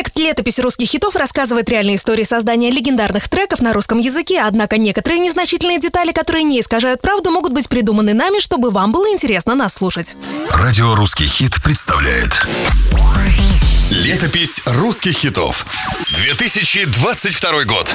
Проект «Летопись русских хитов» рассказывает реальные истории создания легендарных треков на русском языке, однако некоторые незначительные детали, которые не искажают правду, могут быть придуманы нами, чтобы вам было интересно нас слушать. Радио «Русский хит» представляет. Летопись русских хитов 2022 год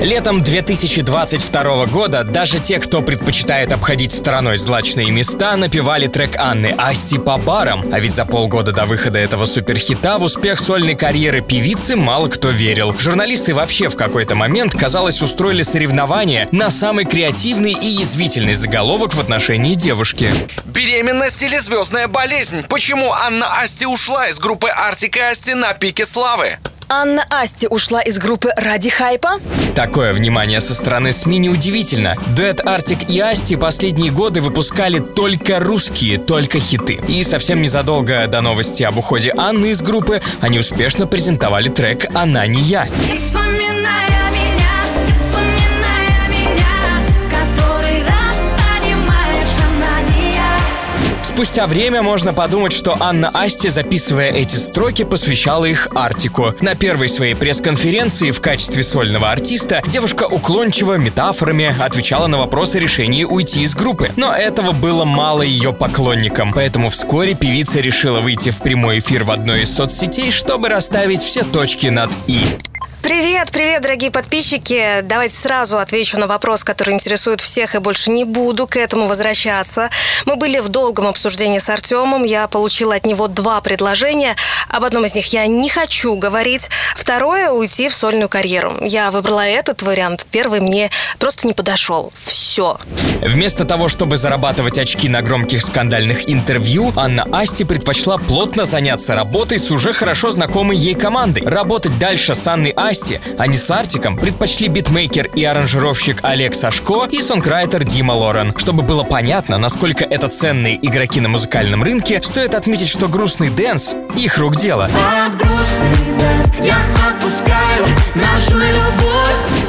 Летом 2022 года даже те, кто предпочитает обходить стороной злачные места, напевали трек Анны «Асти по барам». А ведь за полгода до выхода этого суперхита в успех сольной карьеры певицы мало кто верил. Журналисты вообще в какой-то момент, казалось, устроили соревнования на самый креативный и язвительный заголовок в отношении девушки. Беременность или звездная болезнь? Почему Анна Асти ушла из группы Артик и Асти на пике славы? Анна Асти ушла из группы ради хайпа? Такое внимание со стороны СМИ неудивительно. Дуэт Артик и Асти последние годы выпускали только русские, только хиты. И совсем незадолго до новости об уходе Анны из группы они успешно презентовали трек «Она не я». Вспоминая Спустя время можно подумать, что Анна Асти, записывая эти строки, посвящала их Артику. На первой своей пресс-конференции в качестве сольного артиста девушка уклончиво, метафорами отвечала на вопросы о решении уйти из группы. Но этого было мало ее поклонникам. Поэтому вскоре певица решила выйти в прямой эфир в одной из соцсетей, чтобы расставить все точки над «и». Привет, привет, дорогие подписчики. Давайте сразу отвечу на вопрос, который интересует всех, и больше не буду к этому возвращаться. Мы были в долгом обсуждении с Артемом. Я получила от него два предложения. Об одном из них я не хочу говорить. Второе – уйти в сольную карьеру. Я выбрала этот вариант. Первый мне просто не подошел. Все. Вместо того, чтобы зарабатывать очки на громких скандальных интервью, Анна Асти предпочла плотно заняться работой с уже хорошо знакомой ей командой. Работать дальше с Анной Асти, а не с Артиком, предпочли битмейкер и аранжировщик Олег Сашко и сонграйтер Дима Лорен. Чтобы было понятно, насколько это ценные игроки на музыкальном рынке, стоит отметить, что грустный dance — их рук дело.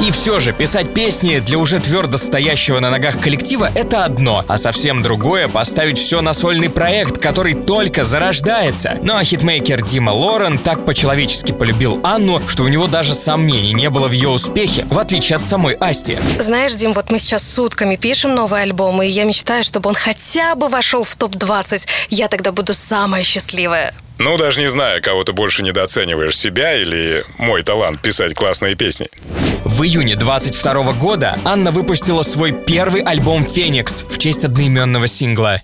И все же, писать песни для уже твердо стоящего на ногах коллектива — это одно, а совсем другое — поставить все на сольный проект, который только зарождается. Ну а хитмейкер Дима Лорен так по-человечески полюбил Анну, что у него даже сомнений не было в ее успехе, в отличие от самой Асти. Знаешь, Дим, вот мы сейчас сутками пишем новый альбом, и я мечтаю, чтобы он хотя бы вошел в топ-20. Я тогда буду самая счастливая. Ну, даже не знаю, кого ты больше недооцениваешь, себя или мой талант писать классные песни. В июне 22 года Анна выпустила свой первый альбом «Феникс» в честь одноименного сингла.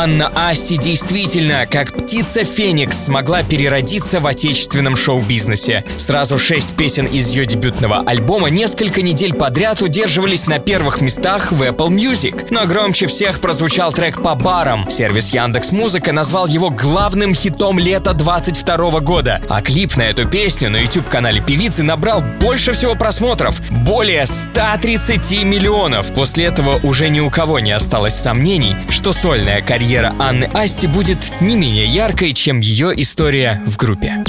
Анна Асти действительно, как птица Феникс, смогла переродиться в отечественном шоу-бизнесе. Сразу шесть песен из ее дебютного альбома несколько недель подряд удерживались на первых местах в Apple Music. Но громче всех прозвучал трек «По барам». Сервис Яндекс Музыка назвал его главным хитом лета 22 года. А клип на эту песню на YouTube-канале певицы набрал больше всего просмотров – более 130 миллионов. После этого уже ни у кого не осталось сомнений, что сольная карьера Анны Асти будет не менее яркой, чем ее история в группе.